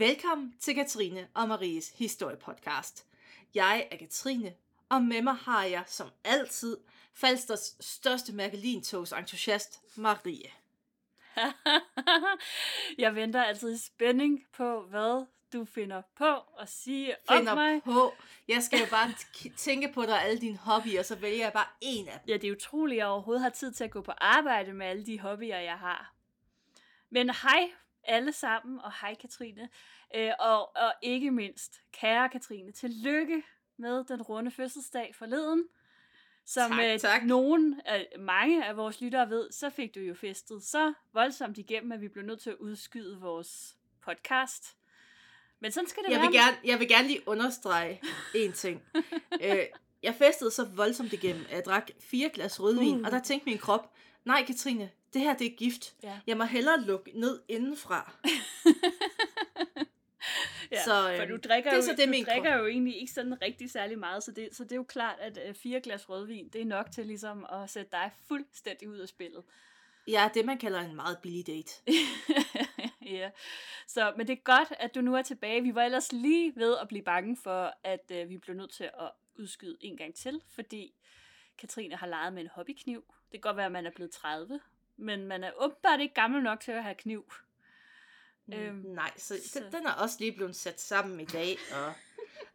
Velkommen til Katrine og Maries historiepodcast. Jeg er Katrine, og med mig har jeg som altid Falsters største Mærkelintogs entusiast, Marie. jeg venter altid i spænding på, hvad du finder på at sige Finder om mig. på. Jeg skal jo bare tænke på dig alle dine hobbyer, og så vælger jeg bare en af dem. Ja, det er utroligt, at jeg overhovedet har tid til at gå på arbejde med alle de hobbyer, jeg har. Men hej alle sammen, og hej Katrine. Øh, og, og ikke mindst, kære Katrine, tillykke med den runde fødselsdag forleden. Som Tak, øh, tak. nogen, af, mange af vores lyttere ved, så fik du jo festet så voldsomt igennem, at vi blev nødt til at udskyde vores podcast. Men sådan skal det Jeg være. vil, gerne, jeg vil gerne lige understrege en ting. øh, jeg festede så voldsomt igennem, at jeg drak fire glas rødvin, Uh. og der tænkte min krop, nej Katrine, det her det er gift. Ja. Jeg må hellere lukke ned indenfra. Ja, Så, for øhm, du drikker, det er jo, så det, du min drikker jo egentlig ikke sådan rigtig særlig meget, så det, så det er jo klart, at øh, fire glas rødvin, det er nok til ligesom at sætte dig fuldstændig ud af spillet. Er det, man kalder en meget billig date. ja. Så, men det er godt, at du nu er tilbage. Vi var ellers lige ved at blive bange for, at øh, vi blev nødt til at udskyde en gang til, fordi Katrine har leget med en hobbykniv. Det kan godt være, at man er blevet 30, men man er åbenbart ikke gammel nok til at have kniv. Øhm, Øhm, Nej, så, så- Den, er også lige blevet sat sammen i dag. Og...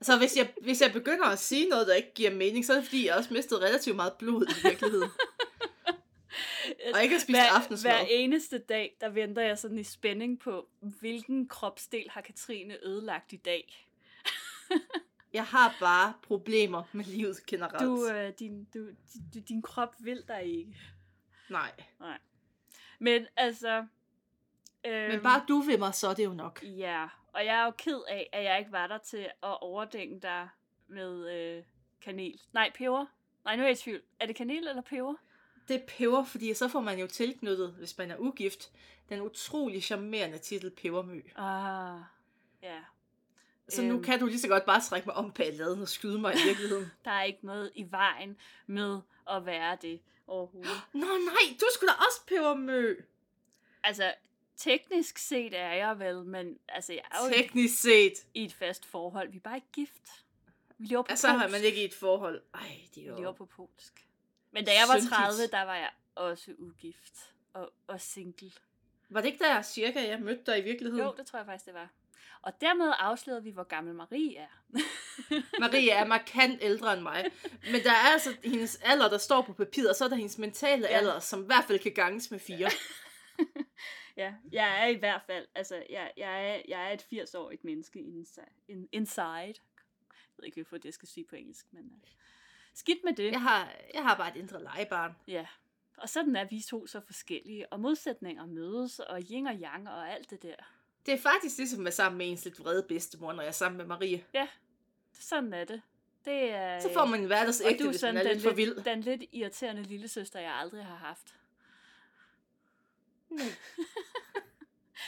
Så hvis jeg, hvis jeg begynder at sige noget, der ikke giver mening, så er det fordi, jeg også mistet relativt meget blod i virkeligheden. Og ikke har spist hver, aftensmad. hver eneste dag, der venter jeg sådan i spænding på, hvilken kropsdel har Katrine ødelagt i dag. Jeg har bare problemer med livet generelt. Du, øh, din, du, din, din krop vil dig ikke. Nej. Nej. Men altså... Øhm, Men bare du vil mig, så er det jo nok. Ja, og jeg er jo ked af, at jeg ikke var der til at overdænge dig med øh, kanel. Nej, peber. Nej, nu er jeg i tvivl. Er det kanel eller peber? Det er peber, fordi så får man jo tilknyttet, hvis man er ugift, den utrolig charmerende titel pebermø. Ah, ja. Så nu Øhm. kan du lige så godt bare trække mig om bag laden og skyde mig i virkeligheden. Der er ikke noget i vejen med at være det overhovedet. Nå nej, du skulle da også pebermø. altså, teknisk set er jeg vel, men altså, jeg er jo Teknisk set. i et fast forhold. Vi er bare ikke gift. Vi lever på Altså polsk. har man ikke i et forhold. Ej, det er Vi lever jo... på polsk. Men da jeg var Syndigt. 30, der var jeg også ugift og, og single. Var det ikke der cirka, jeg mødte dig i virkeligheden? Jo, det tror jeg faktisk, det var. Og dermed afslørede vi, hvor gammel Marie er. Marie er markant ældre end mig. Men der er altså hendes alder, der står på papiret, og så er der hendes mentale Ja. alder, som i hvert fald kan ganges med fire. Ja, jeg er i hvert fald, altså, jeg, jeg, er, jeg er et 80-årigt menneske inside. In, inside. Jeg ved ikke, hvorfor det skal sige på engelsk, men uh, skidt med det. Jeg har, jeg har bare et indre legebarn. Ja. Og sådan er vi to så forskellige, og modsætninger mødes, og yin og yang og alt det der. Det er faktisk ligesom at være sammen med ens lidt vrede bedstemor, når jeg er sammen med Marie. Sådan er det. Det er, Så får man en og hverdagsægte, du er hvis man er den lidt for vild. den lidt irriterende lille søster, jeg aldrig har haft.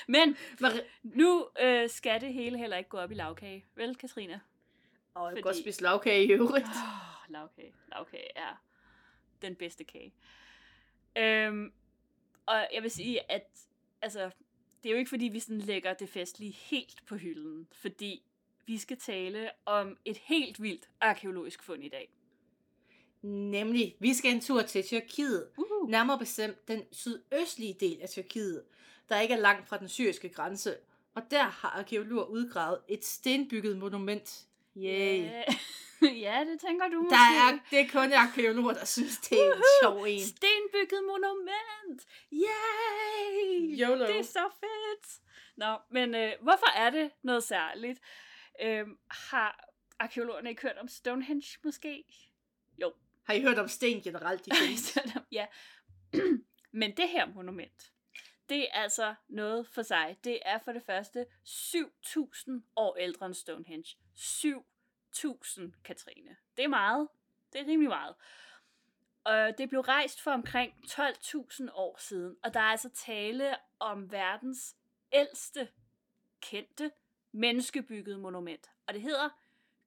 Men Marie... nu øh, skal det hele heller ikke gå op i lavkage. Vel, Katrine? Åh, jeg Fordi- godt spise lavkage i øvrigt. Oh, lavkage. Lavkage er den bedste kage. Øhm, og jeg vil sige, at altså, det er jo ikke fordi, vi sådan lægger det festlige helt på hylden, fordi vi skal tale om et helt vildt arkeologisk fund i dag. Nemlig, vi skal en tur til Tyrkiet. Uh. Nærmere bestemt den sydøstlige del af Tyrkiet, der ikke er langt fra den syriske grænse. Og der har arkeologer udgravet et stenbygget monument. Yay. Ja. ja, det tænker du måske. Der er, det er kun arkeologer, der synes, det er en sjov en. Stenbygget monument! Yay! YOLO. Det er så fedt! Nå, men øh, hvorfor er det noget særligt? Øhm, har arkeologerne ikke hørt om Stonehenge måske? Jo. Har I hørt om sten generelt? Findes? ja. men det her monument, det er altså noget for sig. Det er for det første 7.000 år ældre end Stonehenge. 1000, Katrine. Det er meget. Det er rimelig meget. Og det blev rejst for omkring 12.000 år siden, og der er altså tale om verdens ældste kendte menneskebyggede monument. Og det hedder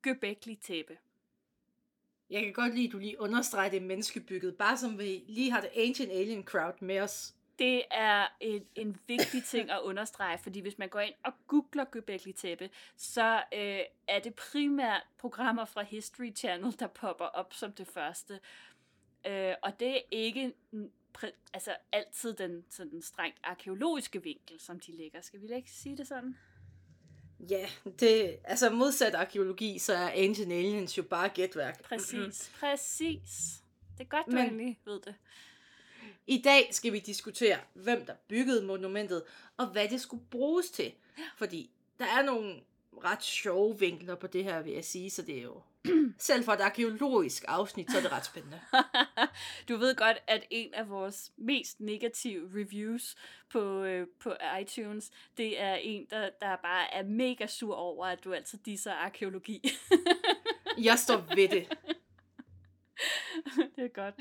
Göbekli Tepe. Jeg kan godt lide, at du lige understreger det menneskebygget, bare som vi lige har det Ancient Alien Crowd med os. Det er et, en vigtig ting at understrege, fordi hvis man går ind og googler Göbekli Tepe, så øh, er det primært programmer fra History Channel, der popper op som det første. Øh, og det er ikke altså altid den sådan strengt arkeologiske vinkel, som de lægger. Skal vi ikke sige det sådan? Ja, det, altså modsat arkeologi, så er Ancient Aliens jo bare gætværk. Præcis, præcis. Det er godt, du Men- egentlig ved det. I dag skal vi diskutere, hvem der byggede monumentet, og hvad det skulle bruges til. Fordi der er nogle ret sjove vinkler på det her, vil jeg sige, så det er jo... Selv for et arkeologisk afsnit, så er det ret spændende. du ved godt, at en af vores mest negative reviews på, øh, på iTunes, det er en, der, der bare er mega sur over, at du altid disser arkeologi. Jeg står ved det. det er godt.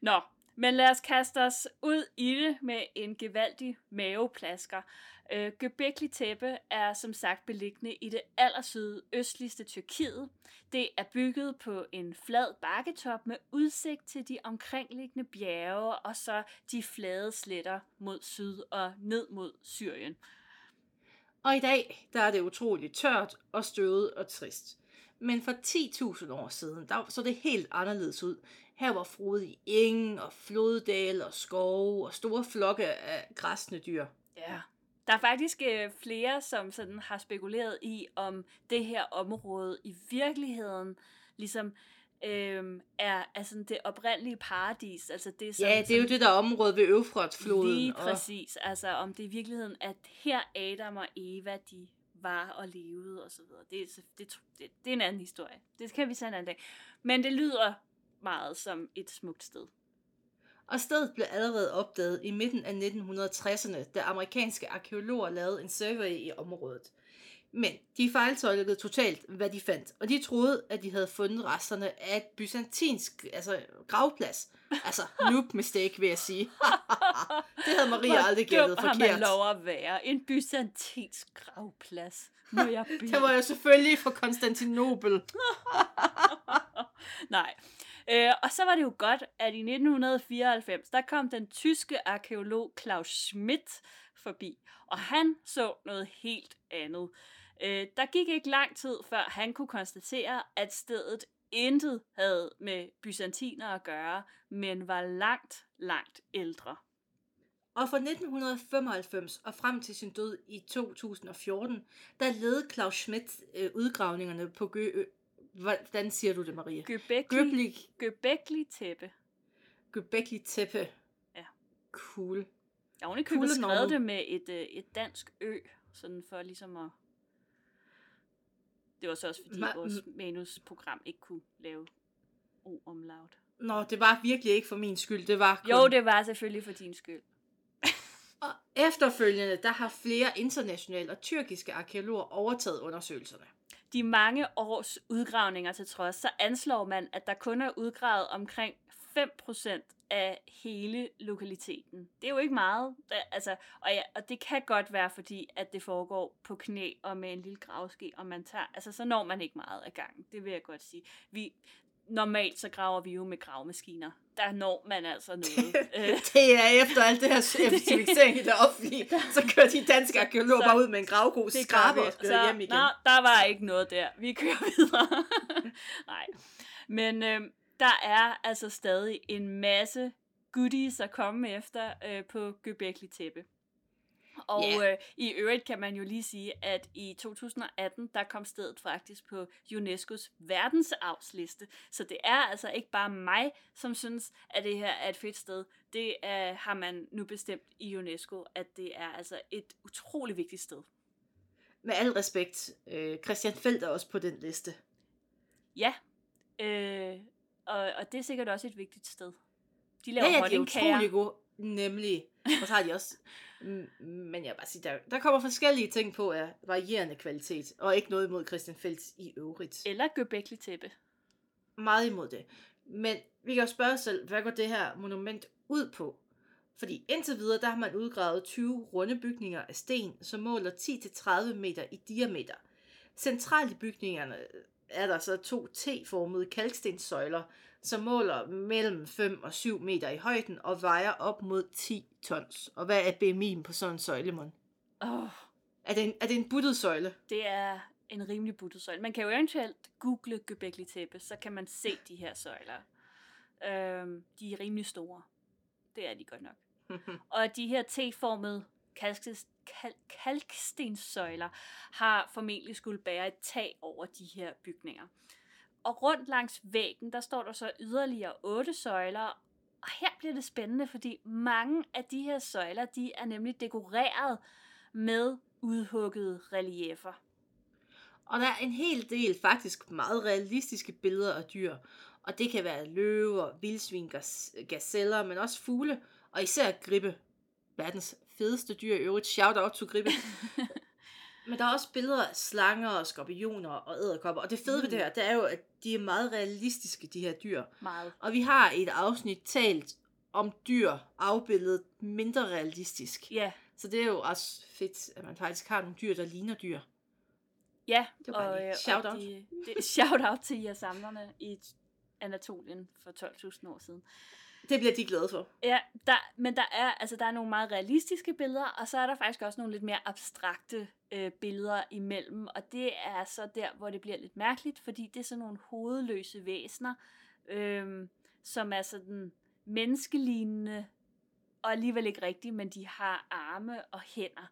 Nå, men lad os kaste os ud i det med en gevaldig maveplasker. Øh, Göbekli Tepe er som sagt beliggende i det allersydøstligste Tyrkiet. Det er bygget på en flad bakketop med udsigt til de omkringliggende bjerge og så de flade sletter mod syd og ned mod Syrien. Og i dag, der er det utroligt tørt og støvet og trist. Men for 10.000 år siden, der så det helt anderledes ud. Her var frodig eng og floddale og skove og store flokke af græsne dyr. Ja. Der er faktisk øh, flere, som sådan har spekuleret i, om det her område i virkeligheden ligesom øh, er, er sådan det oprindelige paradis. Altså det, som, Ja, det er jo det der område ved Øfratfloden. Lige og- præcis. Altså om det i virkeligheden, at her Adam og Eva, de var og levede og så videre. Det, er det, det, det er en anden historie. Det kan vi tage en anden dag. Men det lyder meget som et smukt sted. Og stedet blev allerede opdaget i midten af 1960'erne, da amerikanske arkeologer lavede en survey i området. Men de fejltolkede totalt, hvad de fandt, og de troede, at de havde fundet resterne af et byzantinsk altså, gravplads. Altså, noob mistake, vil jeg sige. det havde Maria aldrig gættet har man forkert. lov at være. En byzantinsk gravplads. Må jeg bede? Det var jo selvfølgelig fra Konstantinopel. Nej. Øh, og så var det jo godt, at i 1994, der kom den tyske arkeolog Klaus Schmidt forbi, og han så noget helt andet. Øh, der gik ikke lang tid, før han kunne konstatere, at stedet intet havde med byzantiner at gøre, men var langt, langt ældre. Og fra 1995 og frem til sin død i 2014, der ledede Klaus Schmidt øh, udgravningerne på Gø... Hvordan siger du det, Maria? Göbekli, Göbekli, Tepe. Göbekli Tepe. Ja. Cool. Jeg har Cool skrevet normal. det med et, øh, et dansk ø, sådan for ligesom at... Det var så også fordi Ma- vores manusprogram ikke kunne lave o omlaut. Nå, det var virkelig ikke for min skyld. Det var kun... Jo, det var selvfølgelig for din skyld. Og efterfølgende, der har flere internationale og tyrkiske arkeologer overtaget undersøgelserne. De mange års udgravninger til trods, så anslår man, at der kun er udgravet omkring 5% af hele lokaliteten. Det er jo ikke meget. Da- Altså, og, ja, og det kan godt være, fordi at det foregår på knæ og med en lille gravske, og man tager, altså så når man ikke meget af gangen. Det vil jeg godt sige. Vi, normalt så graver vi jo med gravemaskiner. Der når man altså noget. øh, Det er efter alt det her effektivisering i det offentlige, så kører de danske arkeologer bare ud med en gør skraber og Så, hjem igen. Nå, der var ikke noget der. Vi kører videre. Nej. Men øh, der er altså stadig en masse goodies at komme efter øh, på Göbekli Tepe. Og Ja. øh, i øvrigt kan man jo lige sige, at i 2018, der kom stedet faktisk på UNESCO's verdensarvsliste. Så det er altså ikke bare mig, som synes, at det her er et fedt sted. Det er, har man nu bestemt i UNESCO, at det er altså et utrolig vigtigt sted. Med al respekt, øh, Christian Feldt er også på den liste. Ja, øh, og, og det er sikkert også et vigtigt sted. De Ja, laver ja, de er utrolig gode. Nemlig. Og så har de også... Mm, Men jeg vil bare sige, der, der kommer forskellige ting på af varierende kvalitet, og ikke noget imod Christian Feldt i øvrigt. Eller Göbekli Tepe. Meget imod det. Men vi kan jo spørge os selv, hvad går det her monument ud på? Fordi indtil videre, der har man udgravet 20 runde bygninger af sten, som måler 10-30 meter i diameter. Centralt i bygningerne, er der så to T-formede kalkstenssøjler, som måler mellem 5 og 7 meter i højden og vejer op mod 10 tons. Og hvad er BMI'en på sådan en søjle, mon? Åh, Er det en, er det en buttet søjle? det er en rimelig buttet søjle. Man kan jo eventuelt google Göbekli Tepe, så kan man se de her søjler. Øhm, de er rimelig store. Det er de godt nok. Og de her T-formede kalkstens, kal, kalkstenssøjler har formentlig skulle bære et tag over de her bygninger. Og rundt langs væggen, der står der så yderligere otte søjler. Og her bliver det spændende, fordi mange af de her søjler, de er nemlig dekoreret med udhuggede reliefer. Og der er en hel del faktisk meget realistiske billeder af dyr. Og det kan være løver, vildsvin, gazeller, men også fugle, og især gribbe. Verdens fedeste dyr i øvrigt. Shout out to gribbe. men der er også billeder af slanger og skorpioner og æderkopper. Og det fede ved det her, det er jo, at de er meget realistiske, de her dyr. Meget. Og vi har i et afsnit talt om dyr afbildet mindre realistisk. Ja, Så det er jo også fedt, at man faktisk har nogle dyr, der ligner dyr. ja. Det var lige øh, shout out. de, det, shout out til jer samlerne i Anatolien for 12.000 år siden. Det bliver de glade for. Ja, der, men der er, altså, der er nogle meget realistiske billeder, og så er der faktisk også nogle lidt mere abstrakte øh, billeder imellem, og det er så der, hvor det bliver lidt mærkeligt, fordi det er sådan nogle hovedløse væsener, øh, som er sådan menneskelignende, og alligevel ikke rigtige, men de har arme og hænder.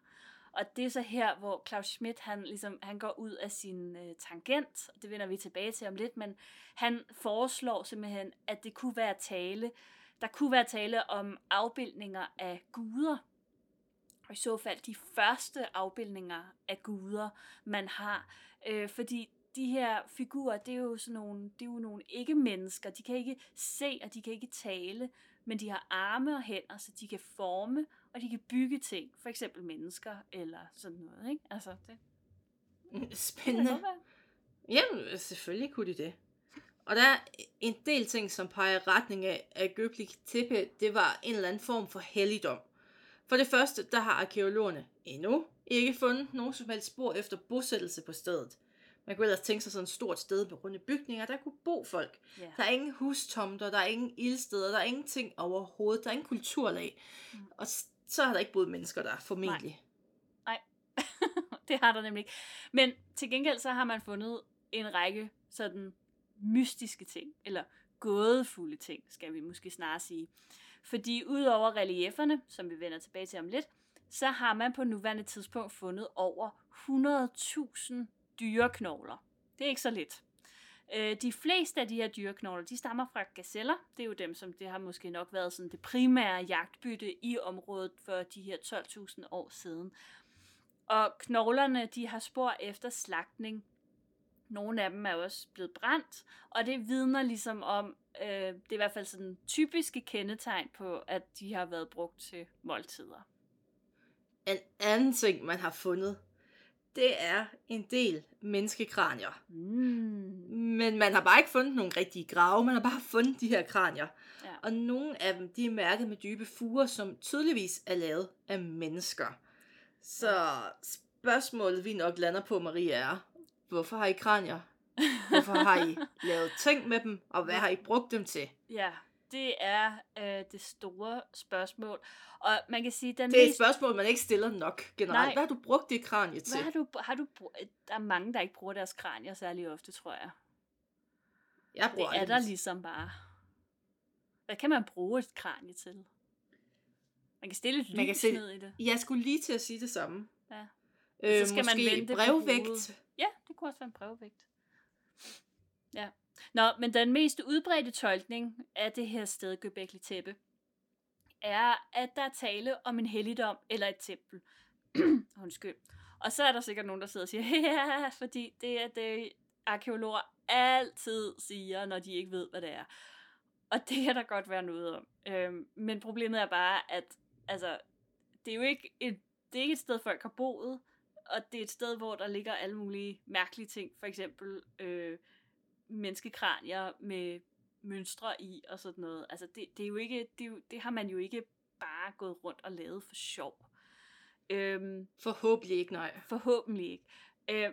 Og det er så her, hvor Claus Schmidt, han, ligesom, han går ud af sin øh, tangent, og det vender vi tilbage til om lidt, men han foreslår simpelthen, at det kunne være tale, der kunne være tale om afbildninger af guder, og i så fald de første afbildninger af guder, man har. Øh, fordi de her figurer, det er jo sådan nogle, det er jo nogle ikke-mennesker. De kan ikke se, og de kan ikke tale, men de har arme og hænder, så de kan forme, og de kan bygge ting. For eksempel mennesker, eller sådan noget, ikke? Altså, det, det Spændende. være. Jamen, selvfølgelig kunne de det. Og der er en del ting, som peger i retning af, at Göbekli Tepe, det var en eller anden form for helligdom. For det første, der har arkeologerne endnu ikke fundet nogen som helst spor efter bosættelse på stedet. Man kunne ellers tænke sig sådan et stort sted med runde bygninger, der kunne bo folk. Ja. Der er ingen hustomter, der er ingen ildsteder, der er ingenting overhovedet, der er ingen kulturlag. Mm. Og så har der ikke boet mennesker der, formentlig. det har der nemlig ikke. Men til gengæld så har man fundet en række sådan mystiske ting, eller gådefulde ting, skal vi måske snarere sige. Fordi udover relieferne, som vi vender tilbage til om lidt, så har man på nuværende tidspunkt fundet over 100.000 dyreknogler. Det er ikke så lidt. Øh, de fleste af de her dyreknogler, de stammer fra gazeller. Det er jo dem, som det har måske nok været sådan det primære jagtbytte i området for de her 12.000 år siden. Og knoglerne, de har spor efter slagtning. Nogle af dem er også blevet brændt, og det vidner ligesom om, øh, det er i hvert fald sådan typiske kendetegn på, at de har været brugt til måltider. En anden ting, man har fundet, det er en del menneskekranier. Mm. Men man har bare ikke fundet nogle rigtige grave, man har bare fundet de her kranier. Ja. Og nogle af dem, de er mærket med dybe fuger, som tydeligvis er lavet af mennesker. Så spørgsmålet, vi nok lander på, Maria, er, hvorfor har I kranier? Hvorfor har I lavet ting med dem, og hvad har I brugt dem til? Ja, det er øh, det store spørgsmål. Og man kan sige, den Det er et mest... spørgsmål, man ikke stiller nok generelt. Nej. Hvad har du brugt det kranie til? Hvad har du, har du brug... Der er mange, der ikke bruger deres kranier særlig ofte, tror jeg. Jeg Det bruger er aldrig der ligesom bare. Hvad kan man bruge et kranie til? Man kan stille et Man kan lys sætte- ned i det. Jeg skulle lige til at sige det samme. Ja. Øh, så skal man måske vende det på brevvægt. Ja, det kunne også være en brevvægt. Ja. Nå, men den mest udbredte tolkning af det her sted, Göbekli Tepe, er, at der er tale om en helligdom eller et tempel. Undskyld. Og så er der sikkert nogen, der sidder og siger, ja, fordi det er det, arkeologer altid siger, når de ikke ved, hvad det er. Og det kan der godt være noget om. Øhm, men problemet er bare, at altså, det er jo ikke et, det er ikke et sted, folk har boet, og det er et sted, hvor der ligger alle mulige mærkelige ting. For eksempel øh, menneskekranier med mønstre i og sådan noget. Altså, det, det er jo ikke, det, er jo, det har man jo ikke bare gået rundt og lavet for sjov. Øhm, Forhåbentlig ikke, nej. Forhåbentlig ikke. Øh,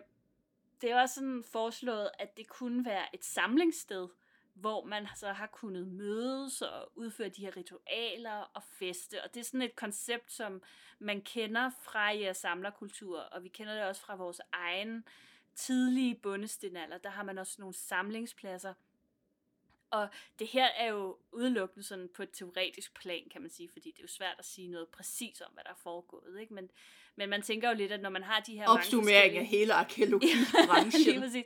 det også sådan foreslået, at det kunne være et samlingssted, hvor man så har kunnet mødes og udføre de her ritualer og feste. Og det er sådan et koncept, som man kender fra jeres samlerkultur, og vi kender det også fra vores egen tidlige bundestenalder. Der har man også nogle samlingspladser, og det her er jo udelukkende sådan på et teoretisk plan, kan man sige, fordi det er jo svært at sige noget præcis om, hvad der er foregået. Ikke? Men, men man tænker jo lidt, at når man har de her Opsummering af hele arkeologibranchen. lige præcis.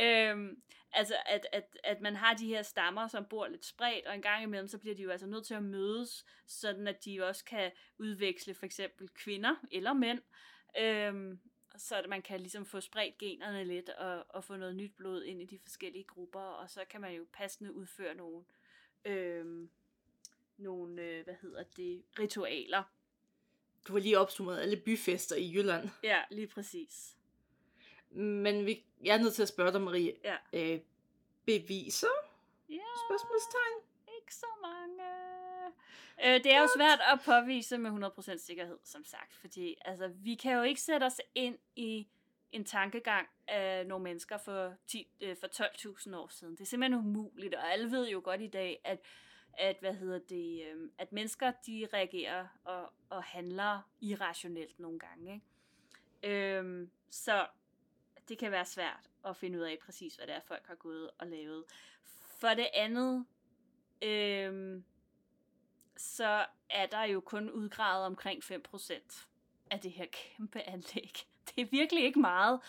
Øhm, altså, at, at, at man har de her stammer, som bor lidt spredt, og en gang imellem, så bliver de jo altså nødt til at mødes, sådan at de også kan udveksle for eksempel kvinder eller mænd. Øhm, så at man kan ligesom få spredt generne lidt og, og få noget nyt blod ind i de forskellige grupper, og så kan man jo passende udføre nogle, øh, nogle øh, hvad hedder det, ritualer. Du har lige opsummeret alle byfester i Jylland. Ja, lige præcis. Men vi, jeg er nødt til at spørge dig, Marie. Ja. Øh, beviser? Ja, Spørgsmålstegn? ikke så mange. Øh, det er jo svært at påvise med 100% sikkerhed, som sagt, fordi altså, vi kan jo ikke sætte os ind i en tankegang af nogle mennesker for, 10, øh, for 12.000 år siden. Det er simpelthen umuligt, og alle ved jo godt i dag, at, at, hvad hedder det, øh, at mennesker de reagerer og, og handler irrationelt nogle gange. Ikke? Øh, så det kan være svært at finde ud af præcis, hvad det er, folk har gået og lavet. For det andet, øh, så er der jo kun udgravet omkring 5% af det her kæmpe anlæg. Det er virkelig ikke meget.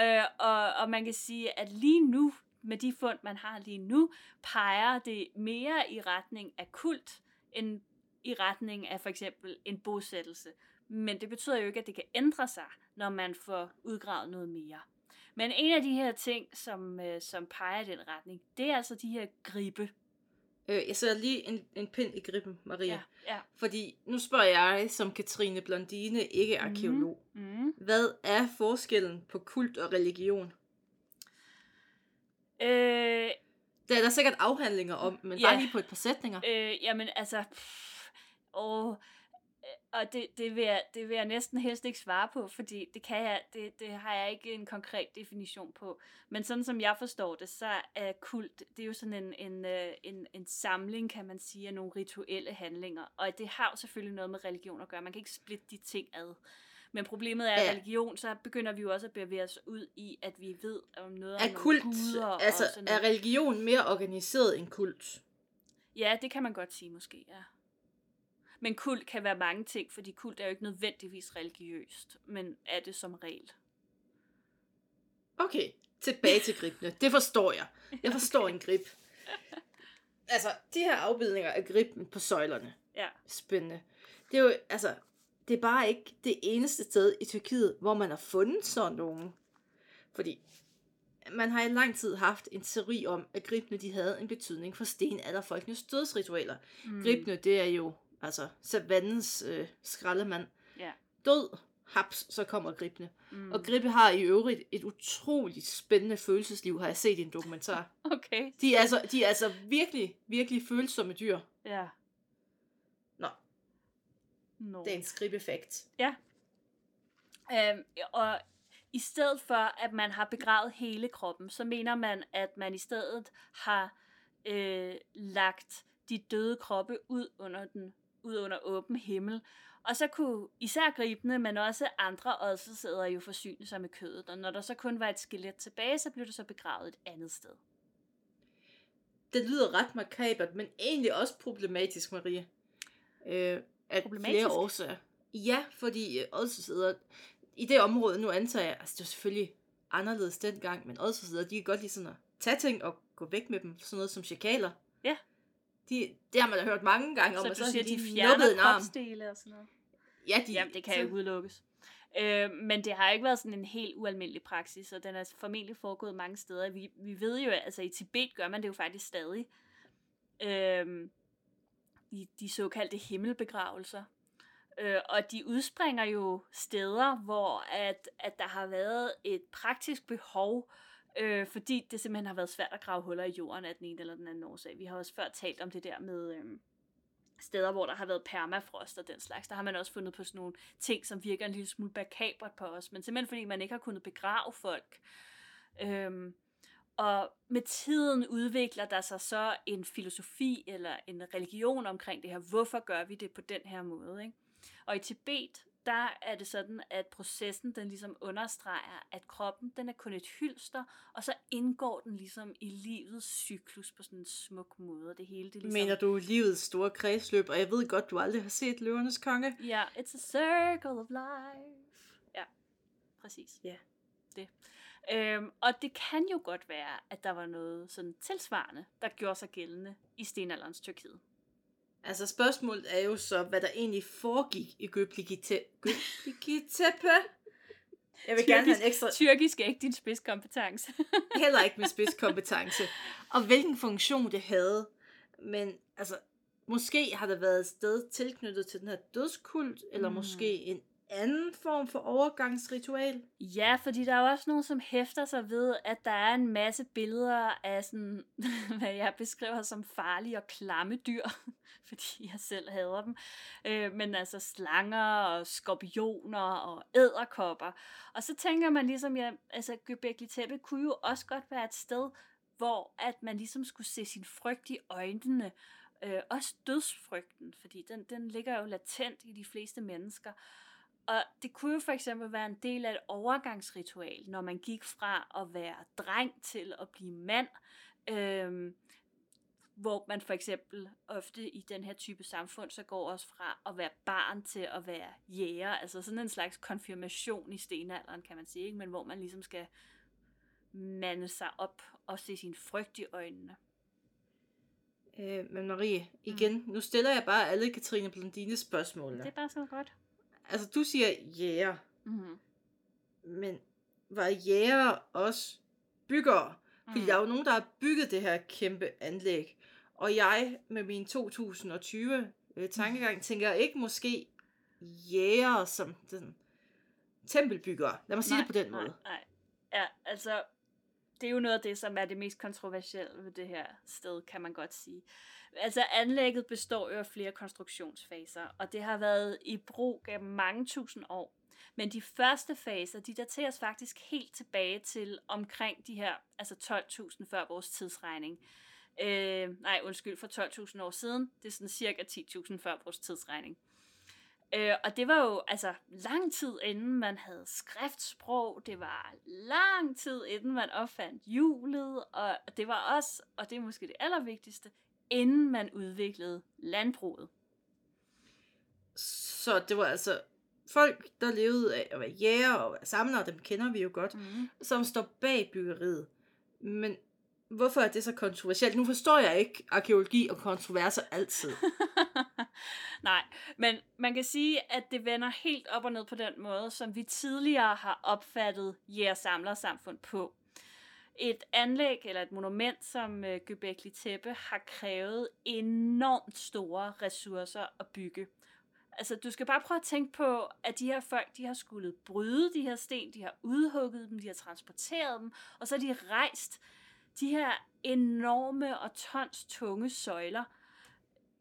Øh, og, og man kan sige, at lige nu, med de fund, man har lige nu, peger det mere i retning af kult, end i retning af for eksempel en bosættelse. Men det betyder jo ikke, at det kan ændre sig, når man får udgravet noget mere. Men en af de her ting, som, øh, som peger i den retning, det er altså de her gribe. Øh, jeg sætter lige en, en pind i griben, Maria. Ja, ja. Fordi nu spørger jeg, som Katrine Blondine, ikke arkeolog. Mm. Hvad er forskellen på kult og religion? Øh, Der er der sikkert afhandlinger om, men Ja. bare lige på et par sætninger. Øh, jamen, altså... Pff, og og det, det, vil jeg, det vil jeg næsten helst ikke svare på, fordi det, kan jeg, det, det har jeg ikke en konkret definition på. Men sådan som jeg forstår det, så er kult, det er jo sådan en, en, øh, en, en samling, kan man sige, af nogle rituelle handlinger. Og det har jo selvfølgelig noget med religion at gøre. Man kan ikke splitte de ting ad. Men problemet er, at Ja. religion, så begynder vi jo også at bevæge os ud i, at vi ved om noget om Er nogle kult, guder og altså sådan er noget. religion mere organiseret end kult? Ja, det kan man godt sige måske, ja. Men kult kan være mange ting, fordi kult er jo ikke nødvendigvis religiøst, men er det som regel. Okay, tilbage til gribene. Det forstår jeg. Jeg forstår en grib. Altså, de her afbildninger af gribben på søjlerne. Ja. Spændende. Det er jo, altså, det er bare ikke det eneste sted i Tyrkiet, hvor man har fundet sådan nogle. Fordi man har i lang tid haft en teori om, at gribene de havde en betydning for stenalderfolkenes dødsritualer. Mm. Gribene, det er jo altså savannens øh, skraldemand. Ja. Død, haps, så kommer gribene. Mm. Og gribe har i øvrigt et utroligt spændende følelsesliv, har jeg set i en dokumentar. Okay. De er altså, de er altså virkelig, virkelig følsomme dyr. Ja. Nå, No. det er en skribeffekt. Øhm, og i stedet for, at man har begravet hele kroppen, så mener man, at man i stedet har øh, lagt de døde kroppe ud under den ud under åben himmel. Og så kunne især gribende, men også andre ådselsædere jo forsyne sig med kødet. Og når der så kun var et skelet tilbage, så blev det så begravet et andet sted. Det lyder ret makabert, men egentlig også problematisk, Marie. Øh, Problematisk? flere årsager. Ja, fordi øh, ådselsæder, i det område, nu antager jeg, altså det var selvfølgelig anderledes dengang, men ådselsæder, de kan godt lide sådan at tage ting og gå væk med dem. Sådan noget som chakaler. Ja. De, det har man da hørt mange gange om, Så og har siger, de nuppet fjerner en arm. og sådan noget? Ja, de, Jamen, det kan jo ikke udelukkes. Øh, men det har ikke været sådan en helt ualmindelig praksis, og den er formentlig foregået mange steder. Vi, vi ved jo, altså i Tibet gør man det jo faktisk stadig. Øh, de, de såkaldte himmelbegravelser. Øh, og de udspringer jo steder, hvor at, at der har været et praktisk behov, øh, fordi det simpelthen har været svært at grave huller i jorden af den ene eller den anden årsag. Vi har også før talt om det der med... Øh, steder, hvor der har været permafrost og den slags, der har man også fundet på sådan nogle ting, som virker en lille smule bakabert på os, men simpelthen fordi man ikke har kunnet begrave folk, Øh, og med tiden udvikler der sig så en filosofi eller en religion omkring det her. Hvorfor gør vi det på den her måde? Ikke? Og i Tibet, der er det sådan, at processen den ligesom understreger, at kroppen den er kun et hylster, og så indgår den ligesom i livets cyklus på sådan en smuk måde. Det hele det ligesom... Mener du livets store kredsløb, og jeg ved godt, du aldrig har set Løvernes Konge? Ja, yeah, it's a circle of life. Ja, præcis. Ja. Det. Øhm, og det kan jo godt være, at der var noget sådan tilsvarende, der gjorde sig gældende i stenalderens Tyrkiet. Altså spørgsmålet er jo så, hvad der egentlig foregik i Göbekli Tepe. Jeg vil gerne have en ekstra... Tyrkisk er ikke din spidskompetence. Heller ikke min spidskompetence. Og hvilken funktion det havde. Men altså, måske har der været et sted tilknyttet til den her dødskult, eller mm. måske en anden form for overgangsritual? Ja, fordi der er også nogen, som hæfter sig ved, at der er en masse billeder af sådan, hvad jeg beskriver som farlige og klamme dyr, fordi jeg selv hader dem. Øh, men altså slanger og skorpioner og æderkopper. Og så tænker man ligesom, ja, altså Göbekli Tepe kunne jo også godt være et sted, hvor at man ligesom skulle se sin frygt i øjnene, øh, også dødsfrygten, fordi den, den ligger jo latent i de fleste mennesker. Og det kunne jo for eksempel være en del af et overgangsritual, når man gik fra at være dreng til at blive mand. Øhm, hvor man for eksempel ofte i den her type samfund, så går også fra at være barn til at være jæger. Altså sådan en slags konfirmation i stenalderen, kan man sige, ikke? men hvor man ligesom skal mande sig op og se sin frygt i øjnene. Øh, men Marie, igen, mm. nu stiller jeg bare alle Katrine Blondines spørgsmål. Det er bare så godt altså du siger jæger, mm-hmm. men var jæger også byggere? Fordi mm. der er jo nogen, der har bygget det her kæmpe anlæg. Og jeg med min 2020 øh, tankegang mm. tænker ikke måske jæger som den tempelbyggere. Lad mig sige nej, det på den måde. Nej, nej. Ja, altså det er jo noget af det, som er det mest kontroversielle ved det her sted, kan man godt sige. Altså anlægget består jo af flere konstruktionsfaser, og det har været i brug gennem mange tusind år. Men de første faser, de dateres faktisk helt tilbage til omkring de her, altså 12.000 før vores tidsregning. Øh, nej, undskyld, for 12.000 år siden. Det er sådan cirka 10.000 før vores tidsregning. Øh, og det var jo altså lang tid inden man havde skriftsprog, det var lang tid inden man opfandt hjulet, og det var også, og det er måske det allervigtigste, inden man udviklede landbruget. Så det var altså folk, der levede af at være jæger og samlere, dem kender vi jo godt, mm. som står bag byggeriet. Men hvorfor er det så kontroversielt? Nu forstår jeg ikke arkeologi og kontroverser altid. Nej, men man kan sige, at det vender helt op og ned på den måde, som vi tidligere har opfattet jægersamlersamfund på. Et anlæg eller et monument som øh, Göbekli Tepe har krævet enormt store ressourcer at bygge. Altså, du skal bare prøve at tænke på, at de her folk, de har skulle bryde de her sten, de har udhugget dem, de har transporteret dem, og så har de rejst de her enorme og tons tunge søjler.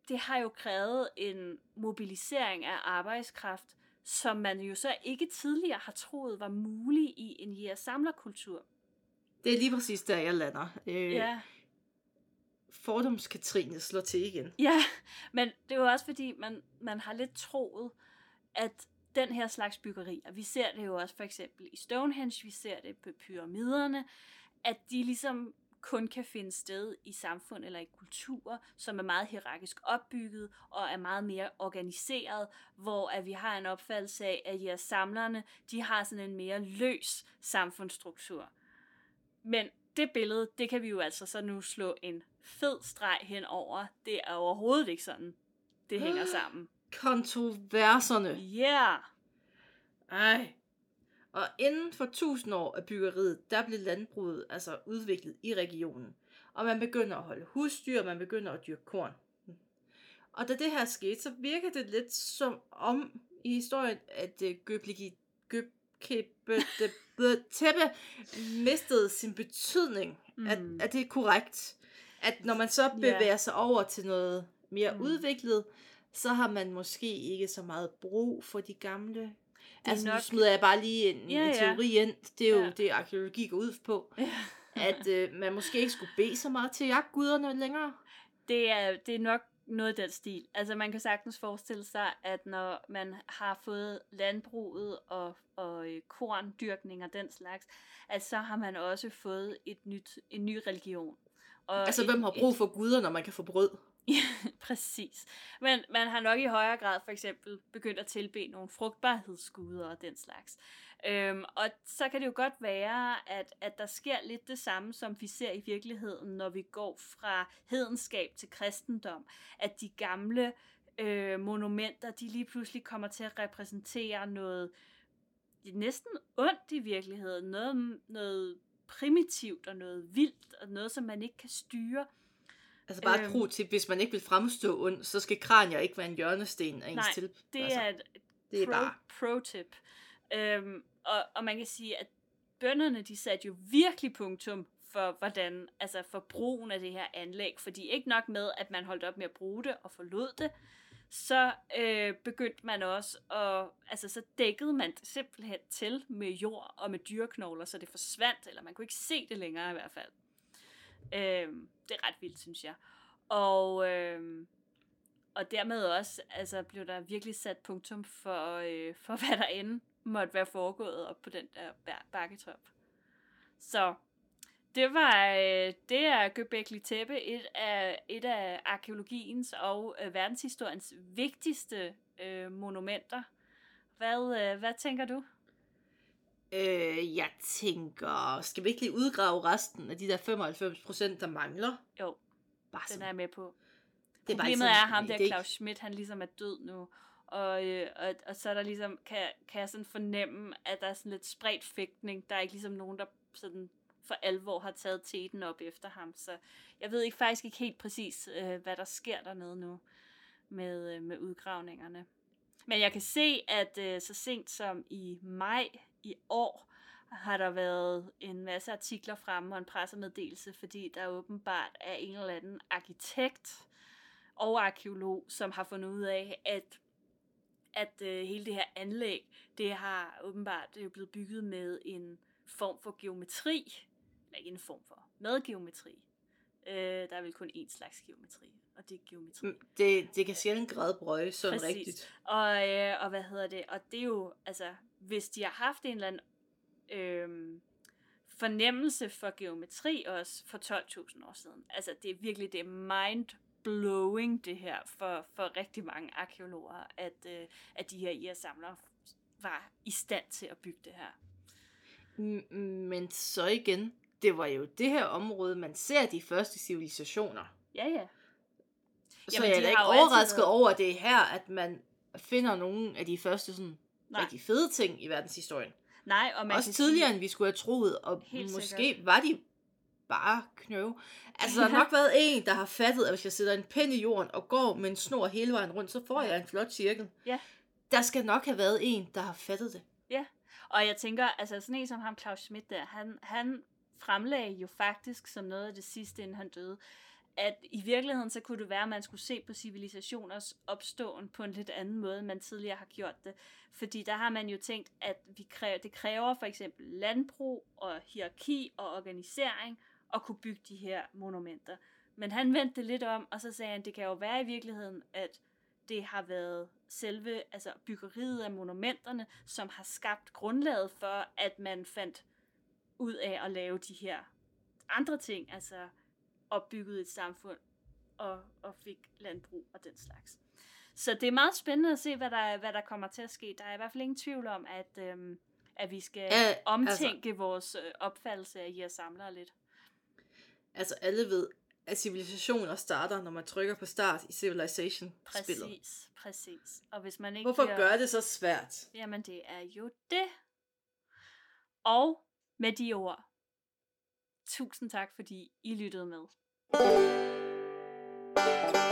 Det har jo krævet en mobilisering af arbejdskraft, som man jo så ikke tidligere har troet var mulig i en jæger-samlerkultur. Det er lige præcis der, jeg lander. Øh, ja. Fordoms-Katrine slår til igen. Ja, men det er jo også fordi, man, man har lidt troet, at den her slags byggerier, vi ser det jo også for eksempel i Stonehenge, vi ser det på pyramiderne, at de ligesom kun kan finde sted i samfund eller i kulturer, som er meget hierarkisk opbygget og er meget mere organiseret, hvor at vi har en opfattelse af, at de samlerne, de har sådan en mere løs samfundsstruktur. Men det billede, det kan vi jo altså så nu slå en fed streg hen over. Det er overhovedet ikke sådan, det hænger sammen. Kontroverserne. Ja. Yeah. Ej. Og inden for tusind år af byggeriet, der blev landbruget altså udviklet i regionen. Og man begynder at holde husdyr, og man begynder at dyrke korn. Og da det her skete, så virker det lidt som om i historien, at uh, Göbekli Tepe mistede sin betydning. Mm. At, at det er korrekt. At når man så bevæger yeah. sig over til noget mere mm. udviklet, så har man måske ikke så meget brug for de gamle Altså, nok- nu smider jeg bare lige en, Ja, en ja. teori ind. Det er jo Ja. det, arkeologi går ud på. Ja. At øh, man måske ikke skulle bede så meget til jagtguderne længere. Det er, det er nok noget af den stil. Altså man kan sagtens forestille sig, at når man har fået landbruget og, og øh, korndyrkning og den slags, at så har man også fået et nyt, en ny religion. Og Altså, et, hvem har brug for guder, når man kan få brød? Præcis. Men man har nok i højere grad for eksempel begyndt at tilbe nogle frugtbarhedsguder og den slags. Øhm, og så kan det jo godt være, at, at der sker lidt det samme, som vi ser i virkeligheden, når vi går fra hedenskab til kristendom. At de gamle øh, monumenter, de lige pludselig kommer til at repræsentere noget næsten ondt i virkeligheden. Noget, noget primitivt og noget vildt, og noget, som man ikke kan styre. Altså bare et Øhm. pro tip, hvis man ikke vil fremstå ond, så skal kranier ikke være en hjørnesten af ens Nej, til. Det altså, er et det er pro, bare... pro-tip. Øhm, og, og man kan sige, at bønderne, de satte jo virkelig punktum for, hvordan, altså for brugen af det her anlæg. Fordi ikke nok med, at man holdt op med at bruge det og forlod det, så øh, begyndte man også at, altså så dækkede man det simpelthen til med jord og med dyreknogler, så det forsvandt, eller man kunne ikke se det længere i hvert fald. Øhm, det er ret vildt, synes jeg. Og, øhm, og dermed også altså, blev der virkelig sat punktum for, øh, for hvad der end måtte være foregået op på den der bær- bakketop. Så det var øh, det er Göbekli Tepe, et af, et af arkeologiens og øh, verdenshistoriens vigtigste øh, monumenter. Hvad, øh, hvad tænker du? Øh, jeg tænker, skal vi ikke lige udgrave resten af de der 95 procent, der mangler? Jo, Bare den er jeg med på. Det er bare Problemet sådan er ham der, idé. Claus Schmidt, han ligesom er død nu. Og, øh, og, og så er der ligesom, kan, kan jeg sådan fornemme, at der er sådan lidt spredt fægtning. Der er ikke ligesom nogen, der sådan for alvor har taget teten op efter ham. Så jeg ved ikke faktisk ikke helt præcis, øh, hvad der sker dernede nu med, øh, med udgravningerne. Men jeg kan se, at øh, så sent som i maj i år, har der været en masse artikler frem og en pressemeddelelse, fordi der åbenbart er en eller anden arkitekt og arkeolog, som har fundet ud af, at at øh, hele det her anlæg, det har åbenbart det er blevet bygget med en form for geometri, eller ikke en form for, med geometri. Øh, der er vel kun én slags geometri, og det er geometri. Mm, Det, det kan sjældent grædbrøje sådan Præcis. rigtigt. Og, øh, og hvad hedder det? Og det er jo, altså, hvis de har haft en eller anden øh, fornemmelse for geometri også for 12.000 år siden. Altså, det er virkelig, det er mind-blowing det her for, for rigtig mange arkeologer, at, øh, at de her IR-samlere var i stand til at bygge det her. Men så igen, det var jo det her område, man ser de første civilisationer. Ja, ja. Så Jamen, jeg er da ikke altid overrasket været- over, at det er her, at man finder nogle af de første sådan Nej. rigtig fede ting i verdenshistorien. Nej, og man Også tidligere, sige, end vi skulle have troet, og Helt måske sikkert. var de bare knøve. Altså, der har nok været en, der har fattet, at hvis jeg sætter en pind i jorden og går med en snor hele vejen rundt, så får jeg en flot cirkel. Ja. Der skal nok have været en, der har fattet det. Og jeg tænker, altså sådan en som ham, Claus Schmidt der, han, han fremlagde jo faktisk som noget af det sidste, inden han døde, at i virkeligheden så kunne det være, at man skulle se på civilisationers opståen på en lidt anden måde, end man tidligere har gjort det. Fordi der har man jo tænkt, at vi kræver, det kræver for eksempel landbrug og hierarki og organisering at kunne bygge de her monumenter. Men han vendte det lidt om, og så sagde han, det kan jo være i virkeligheden, at det har været selve altså byggeriet af monumenterne, som har skabt grundlaget for, at man fandt ud af at lave de her andre ting, altså opbygget et samfund og, og fik landbrug og den slags. Så det er meget spændende at se, hvad der, hvad der kommer til at ske. Der er i hvert fald ingen tvivl om, at, øhm, at vi skal Ja, ja, omtænke altså, vores øh, opfattelse af I her samlere lidt. Altså, alle ved, at civilisationer starter, når man trykker på start i Civilization-spillet. Præcis, præcis. Og hvis man ikke Hvorfor bliver- gør det så svært? Jamen, det er jo det. Og med de ord, tusind tak, fordi I lyttede med. Thank you.